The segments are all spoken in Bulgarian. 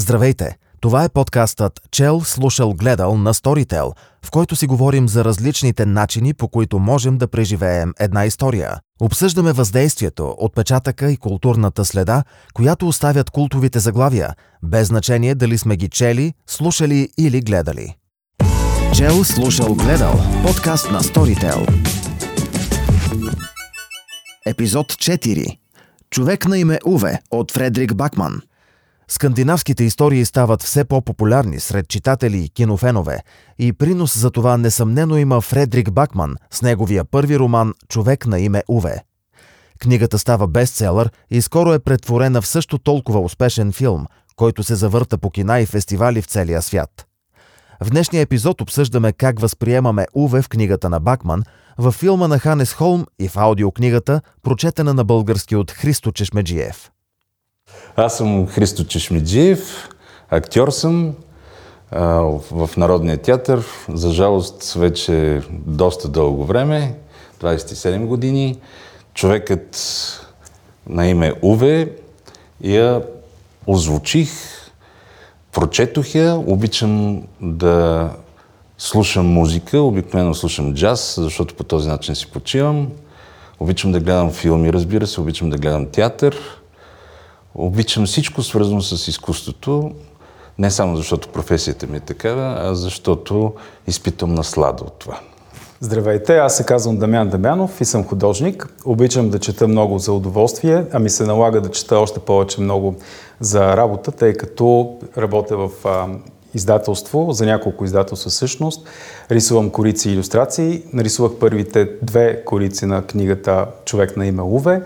Здравейте! Това е подкастът Чел, слушал, гледал на Storytel, в който си говорим за различните начини, по които можем да преживеем една история. Обсъждаме въздействието, отпечатъка и културната следа, която оставят култовите заглавия, без значение дали сме ги чели, слушали или гледали. Чел, слушал, гледал. Подкаст на Storytel. Епизод 4. Човек на име Уве от Фредрик Бакман. Скандинавските истории стават все по-популярни сред читатели и кинофенове и принос за това несъмнено има Фредрик Бакман с неговия първи роман «Човек на име Уве». Книгата става бестселър и скоро е претворена в също толкова успешен филм, който се завърта по кина и фестивали в целия свят. В днешния епизод обсъждаме как възприемаме Уве в книгата на Бакман, във филма на Ханес Холм и в аудиокнигата, прочетена на български от Христо Чешмеджиев. Аз съм Христо Чешмеджиев, актьор съм а, в Народния театър. За жалост вече доста дълго време, 27 години. Човекът на име Уве я озвучих, прочетох я, обичам да слушам музика, обикновено слушам джаз, защото по този начин си почивам. Обичам да гледам филми, разбира се, обичам да гледам театър. Обичам всичко свързано с изкуството, не само защото професията ми е такава, а защото изпитвам наслада от това. Здравейте, аз се казвам Дамян Дамянов и съм художник. Обичам да чета много за удоволствие, а ми се налага да чета още повече много за работа, тъй като работя в а, издателство, за няколко издателства всъщност. Рисувам корици и иллюстрации. Нарисувах първите две корици на книгата Човек на име Уве.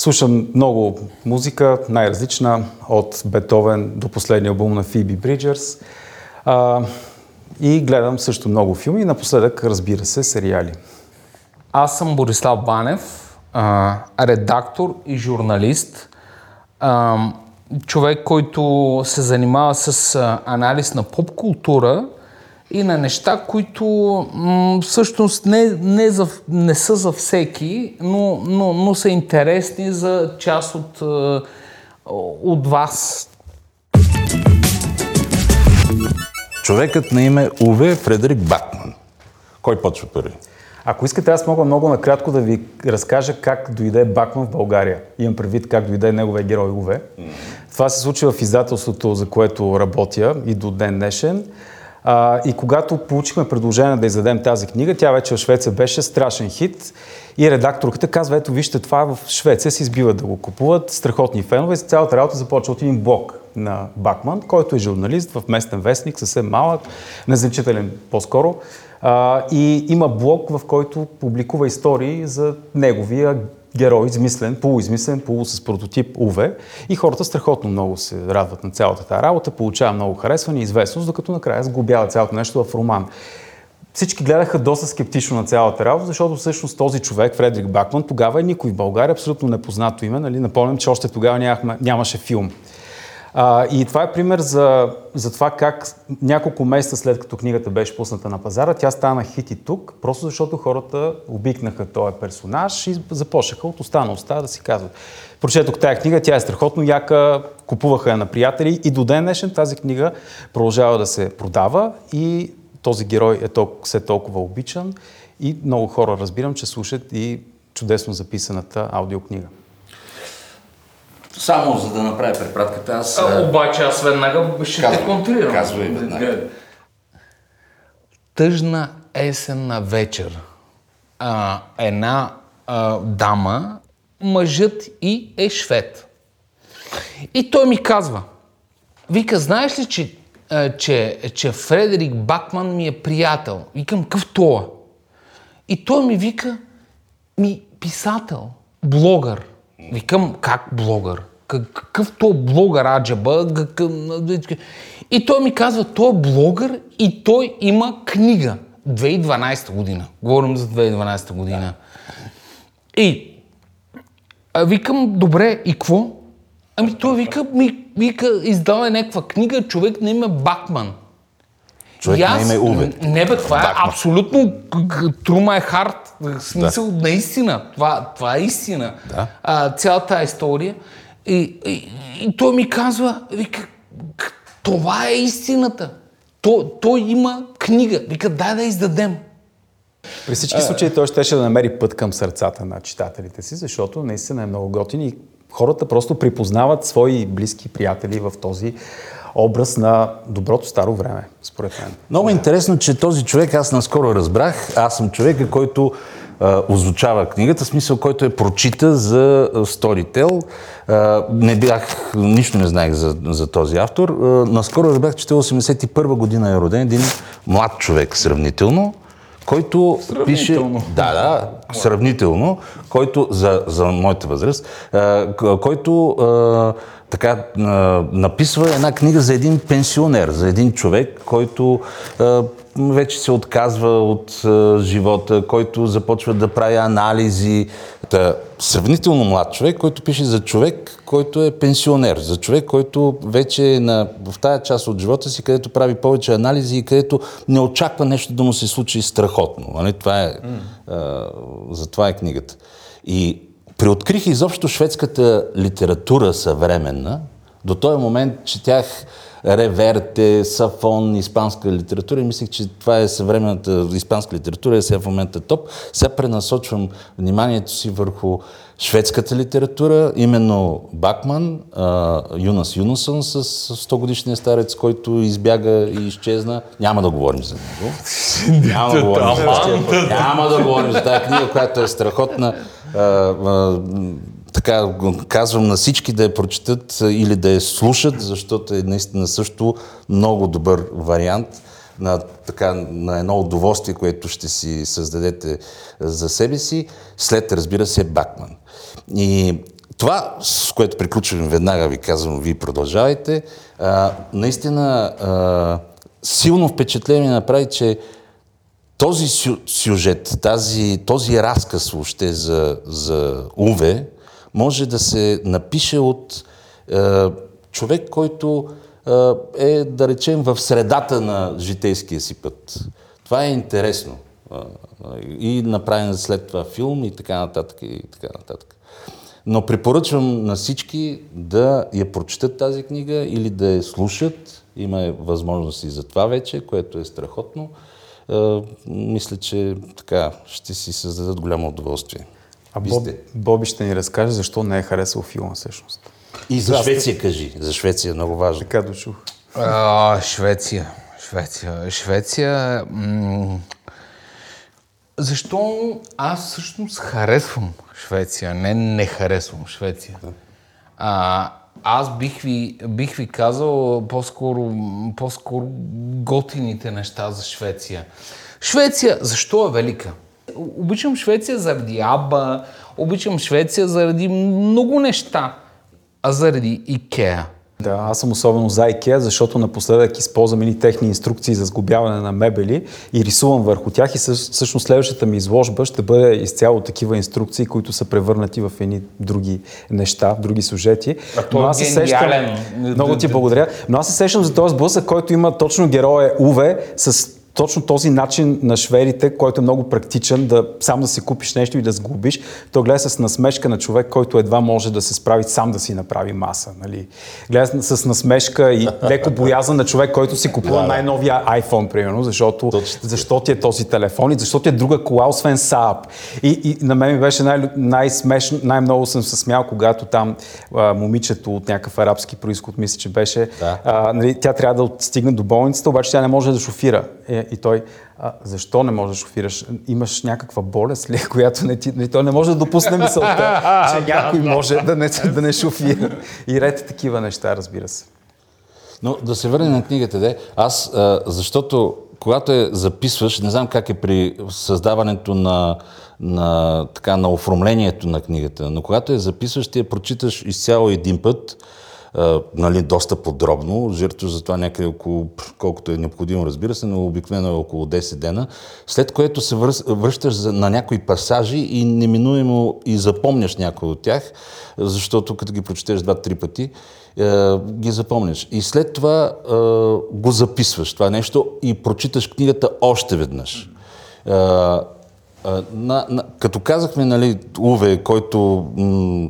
Слушам много музика, най-различна, от Бетовен до последния албум на Фиби Бриджърс. А, и гледам също много филми и напоследък, разбира се, сериали. Аз съм Борислав Банев, а, редактор и журналист. А, човек, който се занимава с анализ на поп-култура и на неща, които м- всъщност не, не, за, не са за всеки, но, но, но са интересни за част от, от вас. Човекът на име Уве Фредерик Бакман. Кой почва първи? Ако искате, аз мога много накратко да ви разкажа как дойде Бакман в България. Имам предвид как дойде неговия герой Уве. Mm-hmm. Това се случи в издателството, за което работя и до ден днешен. А, и когато получихме предложение да издадем тази книга, тя вече в Швеция беше страшен хит. И редакторката казва, ето вижте, това в Швеция се избиват да го купуват, страхотни фенове. И цялата работа започва от един блог на Бакман, който е журналист в местен вестник, съвсем малък, незначителен по-скоро. А, и има блог, в който публикува истории за неговия герой, измислен, полуизмислен, полу с прототип УВ. И хората страхотно много се радват на цялата тази работа, получава много харесване и известност, докато накрая сглобява цялото нещо в роман. Всички гледаха доста скептично на цялата работа, защото всъщност този човек, Фредрик Бакман, тогава е никой в България, абсолютно непознато име. Нали? Напомням, че още тогава нямахме, нямаше филм. А, и това е пример за, за това как няколко месеца след като книгата беше пусната на пазара, тя стана хит и тук, просто защото хората обикнаха този персонаж и започнаха от уста на уста да си казват. Прочетох тази книга, тя е страхотно яка, купуваха я на приятели и до ден днешен тази книга продължава да се продава и този герой е толкова, все толкова обичан и много хора разбирам, че слушат и чудесно записаната аудиокнига. Само за да направя препратката, аз... А, обаче аз веднага ще казвам, те контрирам. Казвай веднага. Тъжна есенна вечер. А, една а, дама, мъжът и е швед. И той ми казва, вика, знаеш ли, че, а, че, че Фредерик Бакман ми е приятел? Викам, къв това? И той ми вика, ми писател, блогър. Викам, как блогър? Какъв то блогър аджаба? И той ми казва, той е блогър и той има книга. 2012 година. Говорим за 2012 година. И а, викам, добре, и какво? Ами той вика, ми, вика, издава е някаква книга, човек на име Бакман. Човек аз, на име Уве. Не бе, това Бакман. е абсолютно трума е хард. Смисъл, да. наистина. Това, това е истина. Да. А, цялата история. И, и, и той ми казва, вика, Това е истината. То, той има книга. Вика, дай да издадем. При всички случаи той щеше да намери път към сърцата на читателите си, защото наистина е много готин и хората просто припознават свои близки приятели в този образ на доброто старо време, според мен. Много интересно, че този човек, аз наскоро разбрах, аз съм човека, който озвучава книгата, смисъл, който е прочита за. А, не бях, нищо не знаех за, за този автор. Наскоро разбрах, че той 81 година е роден, един млад човек сравнително, който пише... Да, да, сравнително, който за, за моята възраст, който така написва една книга за един пенсионер, за един човек, който вече се отказва от живота, който започва да прави анализи. Та, сравнително млад човек, който пише за човек, който е пенсионер, за човек, който вече е на, в тая част от живота си, където прави повече анализи и където не очаква нещо да му се случи страхотно. Нали? Това е, а, за това е книгата. И приоткрих изобщо шведската литература съвременна. До този момент четях Реверте, Сафон, испанска литература и мислех, че това е съвременната испанска литература, е сега в момента топ. Сега пренасочвам вниманието си върху шведската литература, именно Бакман, Юнас Юнасън с 100 годишния старец, който избяга и изчезна. Няма да говорим за него. Няма да говорим за. Няма да говорим за тази книга, която е страхотна. Така казвам на всички да я прочитат или да я слушат, защото е наистина също много добър вариант на, така, на едно удоволствие, което ще си създадете за себе си, след, разбира се, Бакман. И това, с което приключвам веднага, ви казвам, вие продължавайте, а, наистина а, силно впечатление направи, че този сю, сюжет, тази, този разказ въобще за, за Уве, може да се напише от е, човек, който е, е, да речем, в средата на житейския си път. Това е интересно. И направен след това филм и така нататък. И така нататък. Но препоръчвам на всички да я прочитат тази книга или да я слушат. Има възможности за това вече, което е страхотно. Мисля, че така ще си създадат голямо удоволствие. А Боб, Боби ще ни разкаже защо не е харесал филма всъщност. И за Швеция кажи. За Швеция е много важно. Така дочух. А, Швеция. Швеция. Швеция. М- защо аз всъщност харесвам Швеция, не не харесвам Швеция. А, аз бих ви, бих ви казал по-скоро, по-скоро готините неща за Швеция. Швеция, защо е велика? Обичам Швеция заради Аба, обичам Швеция заради много неща, а заради Икеа. Да, аз съм особено за IKEA, защото напоследък използвам едни техни инструкции за сглобяване на мебели и рисувам върху тях и всъщност следващата ми изложба ще бъде изцяло такива инструкции, които са превърнати в едни други неща, в други сюжети. А той е се гениален. много ти благодаря. Но аз се сещам за този сблъсък, който има точно героя Уве с точно този начин на шведите, който е много практичен, да сам да си купиш нещо и да сгубиш, то гледа с насмешка на човек, който едва може да се справи сам да си направи маса. Нали? Гледа с насмешка и леко боязан на човек, който си купува най-новия iPhone, примерно, защото защо ти е този телефон и защо ти е друга кола, освен Saab. И, и на мен ми беше най- най-смешно, най-много съм се смял, когато там а, момичето от някакъв арабски происход, мисля, че беше, Да. а, нали, тя трябва да стигне до болницата, обаче тя не може да шофира. Е, и той, а, защо не можеш да шофираш? Имаш някаква болест ли, която не ти... Нали, той не може да допусне мисълта, че някой може да не, да не шофира. И ред такива неща, разбира се. Но да се върнем на книгата, де. Аз, а, защото когато я записваш, не знам как е при създаването на, на, така, на оформлението на книгата, но когато я записваш, ти я прочиташ изцяло един път, нали, доста подробно, жертваш за това някъде около, колкото е необходимо, разбира се, но обикновено е около 10 дена, след което се връщаш на някои пасажи и неминуемо и запомняш някои от тях, защото като ги прочетеш два-три пъти, ги запомняш. И след това го записваш това нещо и прочиташ книгата още веднъж. На, на, като казахме, нали, Уве, който м,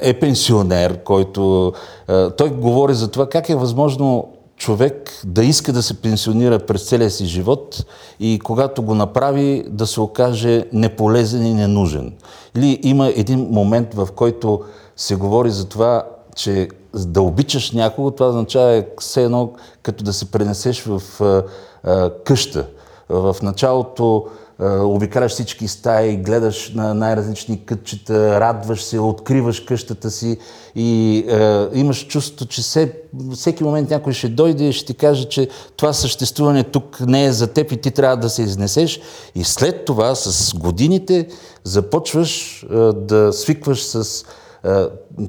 е пенсионер, който... е, Той говори за това как е възможно човек да иска да се пенсионира през целия си живот и когато го направи да се окаже неполезен и ненужен. Или има един момент, в който се говори за това, че да обичаш някого, това означава все едно като да се пренесеш в а, а, къща. В началото обикаляш всички стаи, гледаш на най-различни кътчета, радваш се, откриваш къщата си и а, имаш чувството, че все, всеки момент някой ще дойде и ще ти каже, че това съществуване тук не е за теб и ти трябва да се изнесеш. И след това, с годините, започваш а, да свикваш с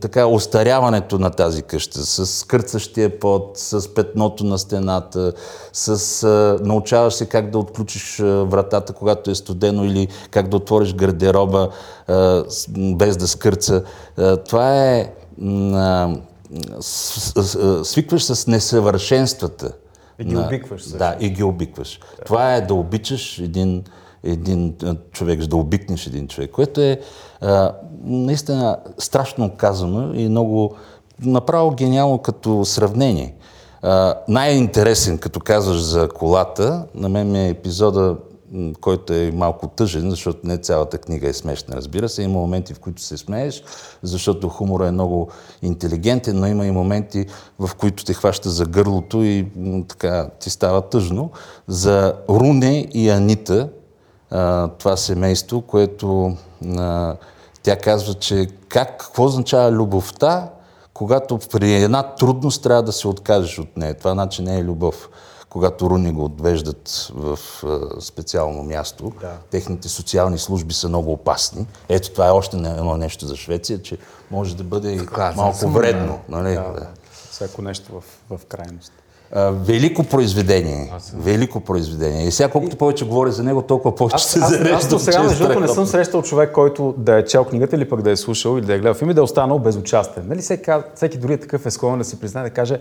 така остаряването на тази къща, с кърцащия пот, с петното на стената, с а, научаваш се как да отключиш а, вратата, когато е студено или как да отвориш гардероба а, без да скърца. А, това е а, свикваш с несъвършенствата. И ги на- обикваш също. Да, и ги обикваш. Това е да обичаш един, един човек, да обикнеш един човек, което е а, наистина страшно казано и много направо гениално като сравнение. А, най-интересен, като казваш за колата, на мен ми е епизода, който е малко тъжен, защото не цялата книга е смешна, разбира се. Има моменти, в които се смееш, защото хумора е много интелигентен, но има и моменти, в които те хваща за гърлото и така ти става тъжно. За Руне и Анита, а, това семейство, което а, тя казва, че как, какво означава любовта, когато при една трудност трябва да се откажеш от нея. Това значи не е любов. Когато руни го отвеждат в а, специално място, Да. техните социални служби са много опасни. Ето това е още едно нещо за Швеция, че може да бъде Казал малко вредно. Нали? Да, Да. всяко нещо в, в крайност. А, велико произведение. Велико произведение. И сега колкото повече говоря за него, толкова повече Аз, се аз, аз зареждам. до сега, между другото, не съм срещал човек, който да е чел книгата или пък да е слушал или да е гледал филм и да е останал безучастен. Нали, всеки, всеки дори е такъв е склонен да си признае да каже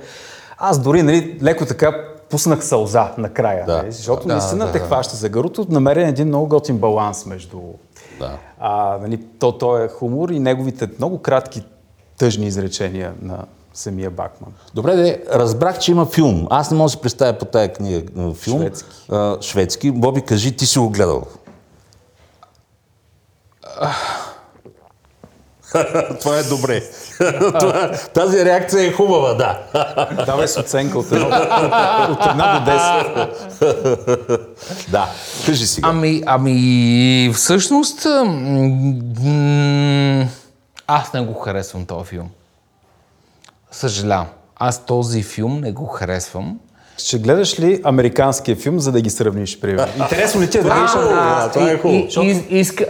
аз дори нали, леко така пуснах сълза накрая. Да, нали, защото да, наистина да, те да. хваща за гърлото. Намерен един много готин баланс между Да. а, нали, то, то е хумор и неговите много кратки тъжни изречения на самия Бакман. Добре, де, разбрах, че има филм. Аз не мога да си представя по тая книга филм. Шведски. А, шведски. Боби, кажи, ти си го гледал. Това е добре. Това- Тази реакция е хубава, да. Давай с оценка от една, от една до 10. Да. Кажи сега. Ами, ами, всъщност, м, аз не го харесвам този филм. Съжалявам. Аз този филм не го харесвам. Ще гледаш ли американския филм, за да ги сравниш, примерно? Интересно ли ти е да видиш? А, това е хубаво. Иска,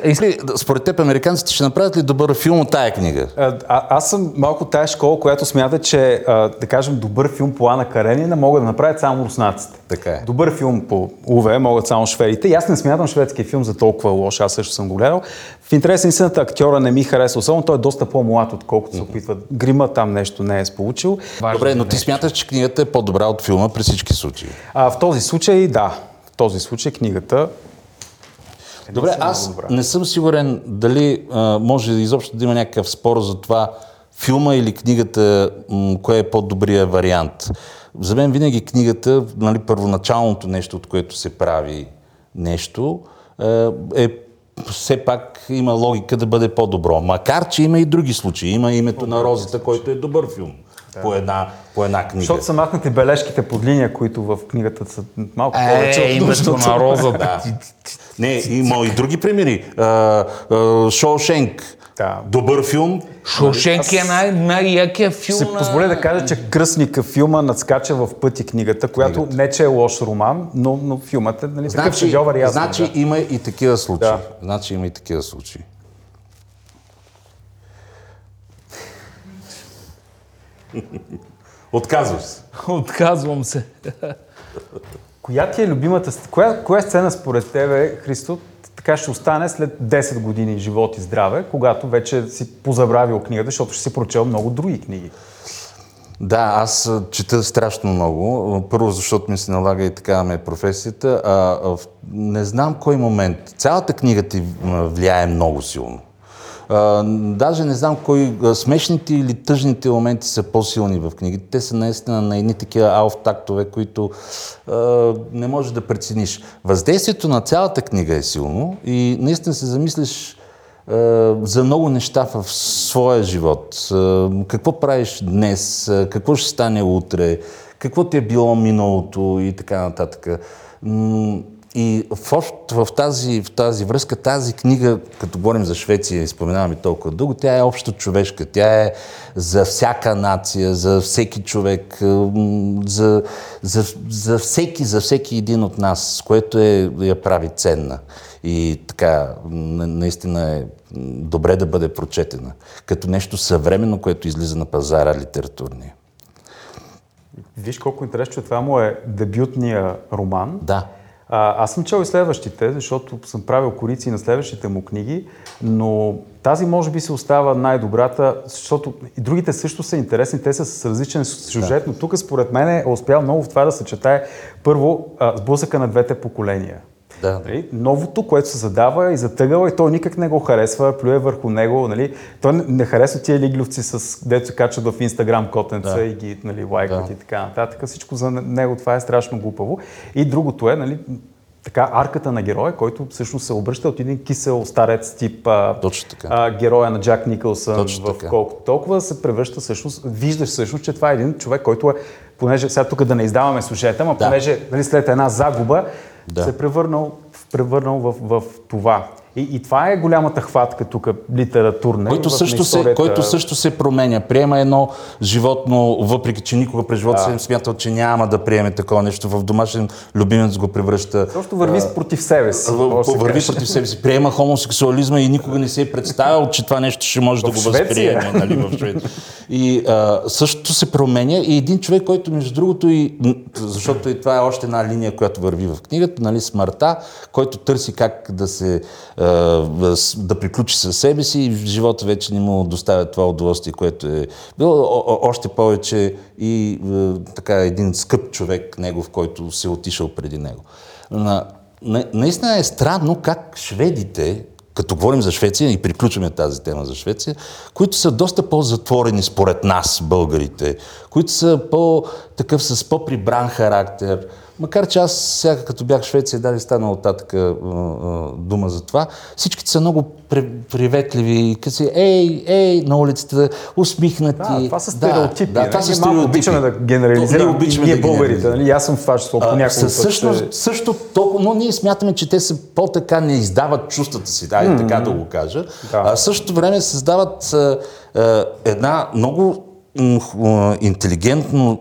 Според теб, американците ще направят ли добър филм от тая книга? А, а, аз съм малко тая школа, която смята, че, а, да кажем, добър филм по Ана Каренина могат да направят само руснаците. Така е. Добър филм по УВ могат само шведите. И аз не смятам шведския филм за толкова лош, аз също съм го гледал. В интерес на истината актьора не ми хареса, особено той е доста по-млад, отколкото се опитва. Грима там нещо не е сполучил. Добре, но ти смяташ, че книгата е по-добра от филма при всички случаи. А, в този случай, да. В този случай книгата Добре, наистина аз добра. не съм сигурен дали а, може изобщо да има някакъв спор за това филма или книгата, м, кое е по-добрия вариант. За мен винаги книгата, нали, първоначалното нещо, от което се прави нещо, е, е все пак има логика да бъде по-добро. Макар, че има и други случаи. Има името на Розата, който е добър филм по, една, по една книга. Защото са махнати бележките под линия, които в книгата са малко повече е, от името на розата. Да. Не, има и други примери. Шоушенк. Да. Добър филм. Шошенк е най- най-якия Ще филм на... позволя да кажа, че Кръсника филма надскача в пъти книгата, която не че е лош роман, но, но филмът е нали, такъв Значи, шедьовър ясно. значи да. има и такива случаи. Да. Значи има и такива случаи. Отказваш се. Отказвам се. Коя ти е любимата... Коя, коя сцена според тебе, Христо, така ще остане след 10 години живот и здраве, когато вече си позабравил книгата, защото ще си прочел много други книги? Да, аз чета страшно много. Първо, защото ми се налага и такава ми е професията. А, в- не знам кой момент. Цялата книга ти влияе много силно. Даже не знам кои а, смешните или тъжните моменти са по-силни в книгите. Те са наистина на едни такива алф-тактове, които не можеш да прецениш. Въздействието на цялата книга е силно и наистина се замислиш за много неща в своя живот. Какво правиш днес, какво ще стане утре, какво ти е било миналото и така нататък. И в, в, тази, в тази връзка, тази книга, като говорим за Швеция и споменаваме толкова дълго, тя е общо човешка. Тя е за всяка нация, за всеки човек, за, за, за всеки, за всеки един от нас, което е, я прави ценна. И така, на- наистина е добре да бъде прочетена. Като нещо съвременно, което излиза на пазара литературния. Виж колко интересно, че това му е дебютния роман. Да. А, аз съм чел и следващите, защото съм правил корици на следващите му книги, но тази може би се остава най-добрата, защото и другите също са интересни, те са с различен сюжет, но тук според мен е успял много в това да съчетае първо сблъсъка на двете поколения. Да. Нали? Новото, което се задава и затъгава и той никак не го харесва, плюе върху него. Нали? Той не- харесва тия лигловци, с, дето се качват в Инстаграм котенца Да. и ги нали, лайкват Да. и така нататък. Всичко за него това е страшно глупаво. И другото е, нали, така, арката на героя, който всъщност се обръща от един кисел старец тип а, а, героя на Джак Никълсън Точно в така. колкото толкова се превръща всъщност, виждаш всъщност, че това е един човек, който е, понеже сега тук да не издаваме сюжета, но Да. понеже нали, след една загуба Да. се е превърнал, превърнал в, в това. И, и това е голямата хватка тук литературна. Който също, се, историята. който също се променя. Приема едно животно, въпреки че никога през живота си не смятал, че няма да приеме такова нещо. В домашен любимец го превръща. Просто върви против себе си. в- да се Върви каже. против себе си. Приема хомосексуализма и никога не се е представил, че това нещо ще може да В го Швеция. възприеме. Нали, в Швеция. И а, същото се променя и един човек, който между другото и, защото и това е още една линия, която върви в книгата, нали, смъртта, който търси как да се а, да приключи със себе си и живота вече не му доставя това удоволствие, което е било още повече и така един скъп човек негов, който се отишъл преди него. На, на, наистина е странно как шведите като говорим за Швеция и приключваме тази тема за Швеция, които са доста по-затворени според нас, българите, които са по-такъв с по-прибран характер. Макар че аз сега като бях в Швеция, дали стана от татък дума за това, всичките са много при- приветливи, като си ей, ей, на улицата, усмихнати. Да, това са стереотипи. Да, това нали? са стереотипи. обичаме да генерализираме. Ние обичаме ние да българите, нали? Аз съм в това число по същност, ще- също толкова, но ние смятаме, че те са по-така не издават чувствата си, дай така да го кажа. Да. А в същото време създават а, една много интелигентно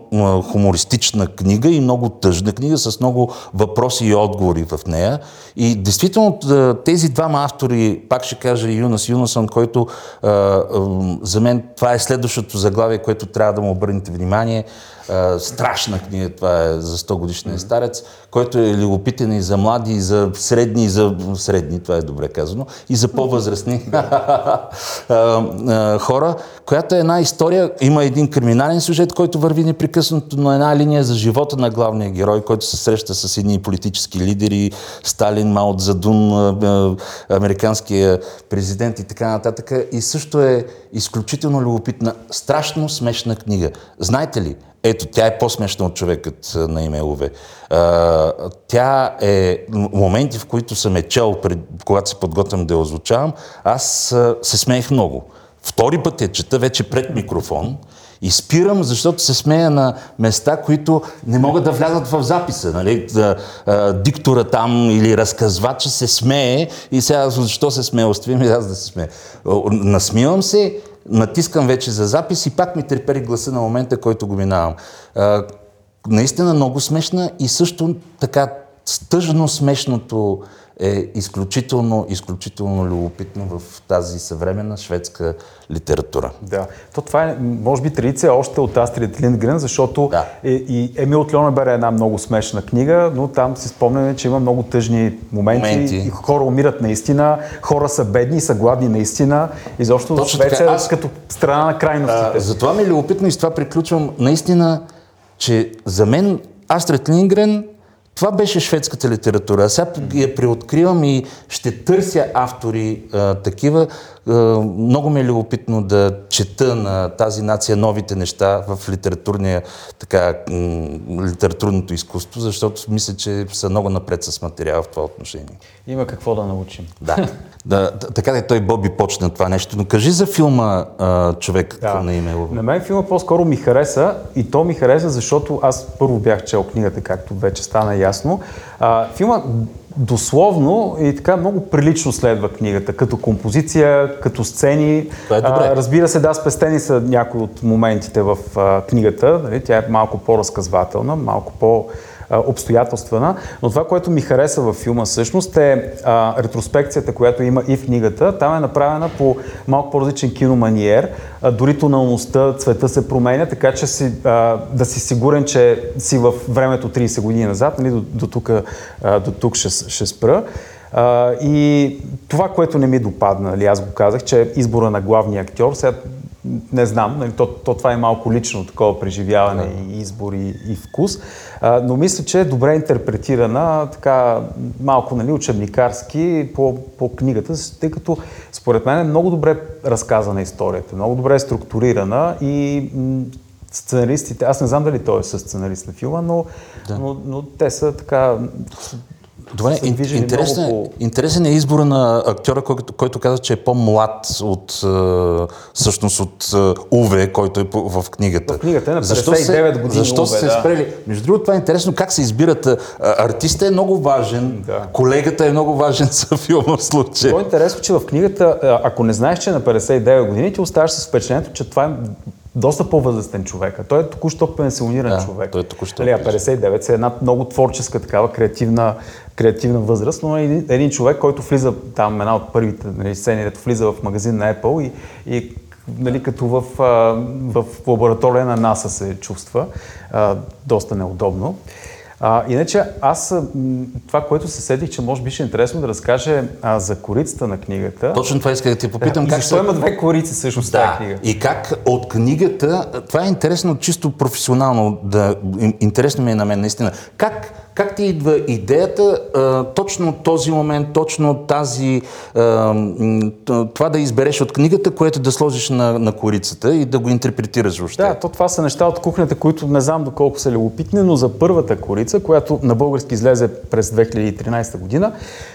хумористична книга и много тъжна книга с много въпроси и отговори в нея. И действително тези двама автори, пак ще кажа Юнас Юнасон, който за мен това е следващото заглавие, което трябва да му обърнете внимание. А, страшна книга, това е за 100 годишния старец, който е любопитен и за млади, и за средни, и за средни, това е добре казано, и за по-възрастни а, хора, която е една история, има един криминален сюжет, който върви непрекъснато на една линия за живота на главния герой, който се среща с едни политически лидери, Сталин, Мао а, американския президент и така нататък. И също е изключително любопитна, страшно смешна книга. Знаете ли, ето, тя е по-смешна от човекът на име Уве. Тя е моменти, в които съм е чел, пред, когато се подготвям да я озвучавам, аз се смеех много. Втори път я чета вече пред микрофон и спирам, защото се смея на места, които не могат да влязат в записа. Нали? Диктора там или разказвача се смее и сега защо се смее? Остави ми аз да се смея. Насмивам се, натискам вече за запис и пак ми трепери гласа на момента, който го минавам. А, наистина много смешна и също така тъжно смешното е изключително, изключително любопитно в тази съвременна шведска литература. Да. То това е, може би, традиция още от Астрид Линдгрен, защото Да. е, и Емил Тльонебер е една много смешна книга, но там си спомняме, че има много тъжни моменти, Моменти. и хора умират наистина, хора са бедни са гладни наистина. Изобщо Точно Швеция така. е Аз- като страна на крайностите. А, затова ми е любопитно и с това приключвам. Наистина, че за мен Астрид Лингрен Това беше шведската литература. А сега я преоткривам и ще търся автори а, такива. А, много ми е любопитно да чета на тази нация новите неща в литературния, така, литературното изкуство, защото мисля, че са много напред с материала в това отношение. Има какво да научим. Да. да, така да той Боби почна това нещо. Но кажи за филма а, Човек Да. на име Лъва. На мен филма по-скоро ми хареса и то ми хареса, защото аз първо бях чел книгата, както вече стана ясно. А, филма дословно и така много прилично следва книгата, като композиция, като сцени. Това е добре. А, разбира се, да, спестени са някои от моментите в а, книгата. Нали? Тя е малко по-разказвателна, малко по- обстоятелствена, но това, което ми хареса във филма всъщност е а, ретроспекцията, която има и в книгата. Там е направена по малко по-различен киноманиер, а, дори тоналността, цвета се променя, така че си, а, да си сигурен, че си в времето 30 години назад, нали, до, до тук, а, до тук ще, ще спра. А, и това, което не ми допадна, нали, аз го казах, че избора на главния актьор, сега не знам, нали, то, то това е малко лично такова преживяване и избор и, и вкус, а, но мисля, че е добре интерпретирана, така малко нали, учебникарски по, по книгата, тъй като според мен е много добре разказана историята, много добре е структурирана и м, сценаристите, аз не знам дали той е със сценарист на филма, но, но, но те са така Добре, интересен, много е, интересен е избора на актьора, който, който каза, че е по-млад от всъщност от Уве, който е в книгата. В книгата е на Защо 59 се, години Защо Уве, се да. спрели? Между другото, това е интересно как се избират. а, Артиста е много важен, Да. колегата е много важен за филма в случая. То е интересно, че в книгата, ако не знаеш, че е на 59 години, ти оставаш с впечатлението, че това е доста по-възрастен човек. А той е току-що пенсиониран Да, човек. той е току-що а 59 е една много творческа, такава креативна, креативна възраст, но е един, един човек, който влиза там, една от първите нали, сцени, дето влиза в магазин на Apple и, и нали, като в, в лаборатория на НАСА се чувства. А, доста неудобно. А, иначе аз това, което се седих, че може би ще е интересно да разкаже а, за корицата на книгата. Точно това исках да ти попитам. И как защо се... има две корици всъщност в тази Да, книга? и как от книгата, това е интересно чисто професионално, да, ин- интересно ми е на мен наистина, как, как ти идва идеята а, точно този момент, точно тази, а, това да избереш от книгата, което да сложиш на, на корицата и да го интерпретираш въобще? Да, то това са неща от кухнята, които не знам доколко са любопитни, но за първата корица, която на български излезе през 2013 година,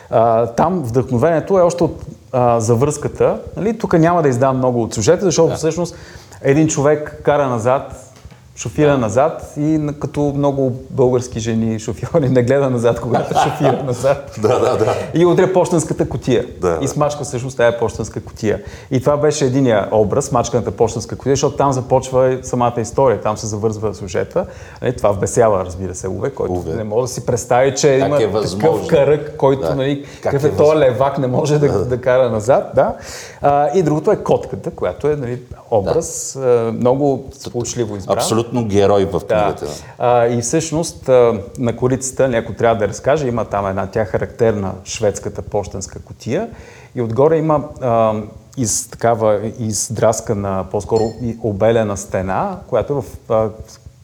а, там вдъхновението е още от а, завръзката. Нали? Тук няма да издам много от сюжета, защото всъщност един човек кара назад, шофира назад и като много български жени шофьори не гледа назад, когато шофира назад. Да, да, да. И удря почтенската котия. Да, и да. смачка всъщност тая почтенска котия. И това беше единия образ, смачканата почтенска котия, защото там започва самата история, там се завързва сюжета. Нали, това вбесява, разбира се, Уве, който Уве. не може да си представи, че Как има е такъв кръг, който, Да. нали, Как какъв е е този левак, не може да, да, кара назад. Да. А, и другото е котката, която е нали, образ, а, много сполучливо избран. Абсолютно герой в Да. книгата. А, и всъщност а, на корицата, някой трябва да разкаже, има там една тя характерна шведската почтенска котия и отгоре има а, из такава издраскана, по-скоро обелена стена, която е в а,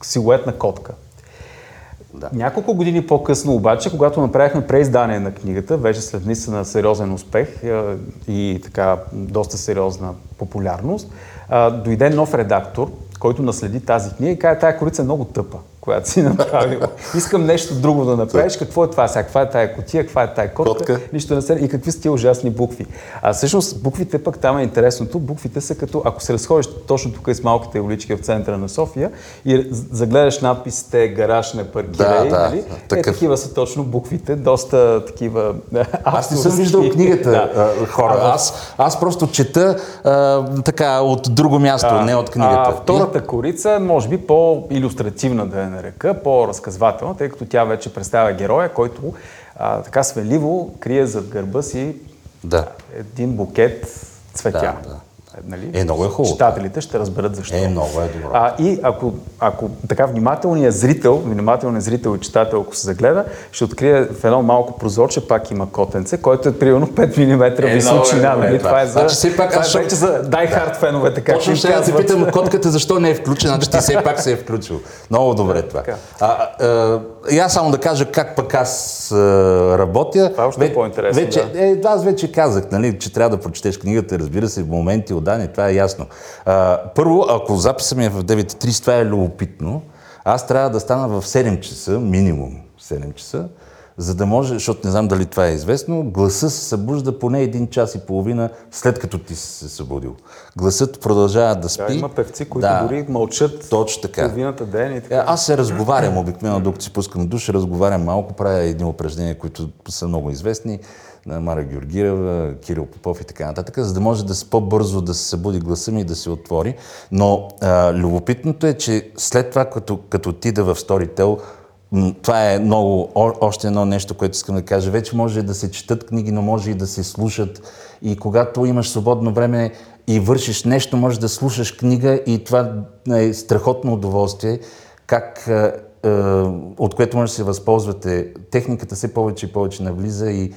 силует на котка. Да. Няколко години по-късно обаче, когато направихме преиздание на книгата, вече след наистина сериозен успех е, и така доста сериозна популярност, а, дойде нов редактор, който наследи тази книга и каза, тая корица е много тъпа, която си направила. Искам нещо друго да направиш. Какво е това сега? Каква е тая котия? Каква е тая котка? Котка. Нищо не се... И какви са тия ужасни букви? А всъщност буквите пък там е интересното. Буквите са като, ако се разходиш точно тук из малките улички в центъра на София и загледаш надписите гараж не паркирай, Да, да, нали? Е, такъв. такива са точно буквите, доста такива Аз не съм виждал книгата, Да. а, хора. Аз, аз просто чета а, така от друго място, не от книгата. А, втората корица, може би по-иллюстративна да я нарека, по-разказвателна, тъй като тя вече представя героя, който а, така свенливо крие зад гърба си Да. един букет цветя. Да, да, Нали? Е, много е хубаво. Читателите ще разберат защо. Е, много е добро. А, и ако, ако така внимателният зрител, внимателният зрител и читател, ако се загледа, ще открие в едно малко прозорче, пак има котенце, който е примерно 5 мм Е, височина. много е нали? това. това. е за, Значи, все пак това е ще- за Die Hard феновете, както Точно им ще да казват. питам котката защо не е включена, значи ти все пак се е включил. Много добре това. Така. А, а, и аз само да кажа как пък аз а, работя. Това още е по-интересно, Вече, да. е, аз вече казах, нали, че трябва да прочетеш книгата, разбира се, в моменти отдани, това е ясно. А, първо, ако записа ми е в 9.30, това е любопитно. Аз трябва да стана в 7 часа, минимум 7 часа, за да може, защото не знам дали това е известно, гласа се събужда поне един час и половина след като ти си се събудил. Гласът продължава да спи. Да, има певци, които Да. дори мълчат Точно така. половината ден и Е, така. Аз се разговарям обикновено, докато си пускам душ, разговарям малко, правя едни упражнения, които са много известни на Мара Георгиева, Кирил Попов и така нататък, за да може да по-бързо да се събуди гласа ми и да се отвори. Но а, любопитното е, че след това, като, като отида в Storytel, това е много, още едно нещо, което искам да кажа. Вече може да се четат книги, но може и да се слушат. И когато имаш свободно време и вършиш нещо, можеш да слушаш книга и това е страхотно удоволствие. Как от което може да се възползвате. Техниката все повече и повече навлиза и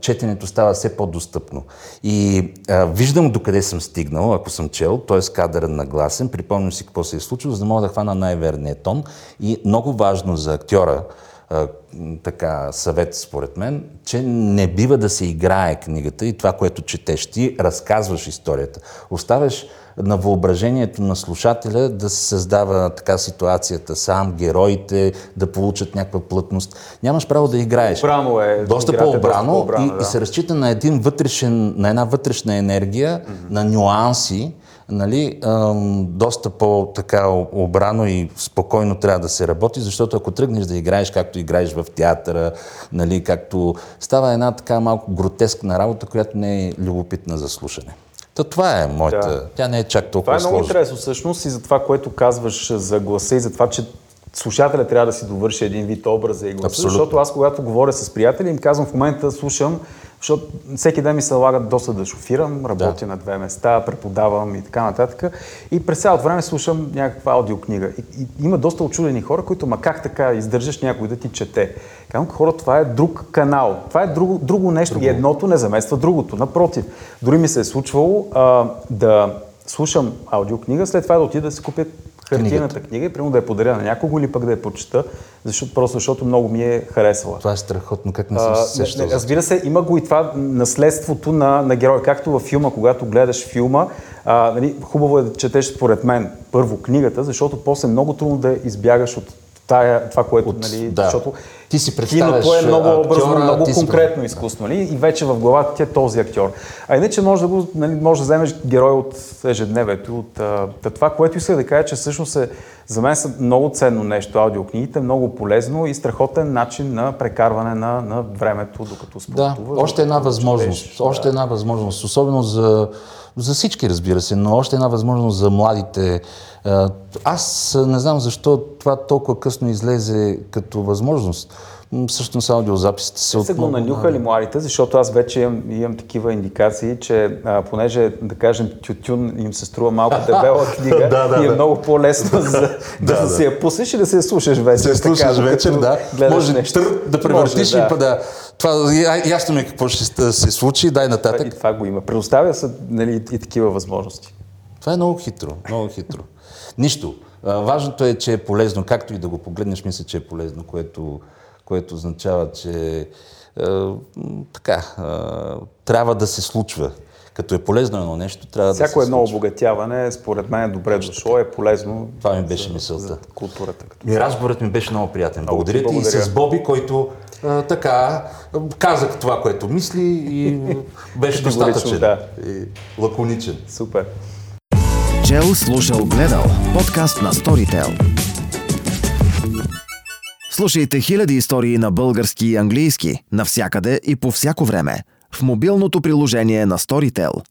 четенето става все по-достъпно. И а, виждам докъде съм стигнал, ако съм чел, т.е. кадъра нагласен, припомням си какво се е случило, за да мога да хвана най-верния тон. И много важно за актьора, а, м, така съвет според мен, че не бива да се играе книгата и това, което четеш. Ти разказваш историята. Оставяш на въображението на слушателя да се създава така ситуацията сам, героите да получат някаква плътност. Нямаш право да играеш. По-обрано е, Доста играта е по-обрано, по-обрано, и, да. и се разчита на, един вътрешен, на една вътрешна енергия, на нюанси, нали, ам, доста по-така обрано и спокойно трябва да се работи, защото ако тръгнеш да играеш както играеш в театъра, нали, както става една така малко гротескна работа, която не е любопитна за слушане. Та това е моята. Да. Тя не е чак Това толкова е много сложна. интересно всъщност и за това, което казваш за гласа и за това, че слушателя трябва да си довърши един вид образа и гласа. Абсолютно. Защото аз, когато говоря с приятели, им казвам в момента слушам, защото всеки ден ми се налагат доста да шофирам, работя Да. на две места, преподавам и така нататък. И през цялото време слушам някаква аудиокнига. И, и има доста очудени хора, които, ма как така издържаш някой да ти чете? Казвам, хора, това е друг канал. Това е друго, друго нещо и едното не замества другото. Напротив, дори ми се е случвало а, да слушам аудиокнига, след това да отида да си купя хартиената книга и примерно да я подаря на някого или пък да я почета, защото, просто защото много ми е харесала. Това е страхотно, как не съм се сещал. разбира се, има го и това наследството на, на герой. Както във филма, когато гледаш филма, а, нали, хубаво е да четеш според мен първо книгата, защото после много трудно да избягаш от тая, това, което, От- нали, да. защото Ти си представяш киното е много актьора, образно, много ти си- конкретно изкуство, нали? и вече в главата ти е този актьор. А иначе може да, го, нали, може да вземеш герой от ежедневието, от а, това, което исках да кажа, че всъщност е, за мен са много ценно нещо, аудиокнигите, много полезно и страхотен начин на прекарване на, на времето, докато Да, спортуваш. още една възможност. четеш. Още една възможност. Особено за, за всички, разбира се, но още една възможност за младите. Аз не знам защо това толкова късно излезе като възможност. Всъщност аудиозаписите са са го нанюхали младите, защото аз вече имам, имам такива индикации, че а, понеже, да кажем, тютюн им се струва малко дебела книга Да, да, и е да. много по-лесно за, да, Да, да. си я пуснеш и да се я слушаш вечер. се слушаш така, вечер, да. Може нещо. тър да превъртиш и па да. Това ясно ми е какво ще се- случи, дай И нататък. това го има. Предоставя се нали, и такива възможности. Това е много хитро, много хитро. Нищо. Важното е, че е полезно, както и да го погледнеш, мисля, че е полезно, което, което означава, че м, така, а, трябва да се случва. Като е полезно едно нещо, трябва да Всяко се едно случва. обогатяване, според мен, е добре дошло, е полезно Това ми беше за, мисълта. за културата. Като... И разговорът ми беше много приятен. Много ти Благодаря ти и благодаря. с Боби, който а, така а, казах това, което мисли и беше достатъчен. да. И лаконичен. Супер. Чел, слушал, гледал. Подкаст на Storytel. Слушайте хиляди истории на български и английски навсякъде и по всяко време в мобилното приложение на Storytel.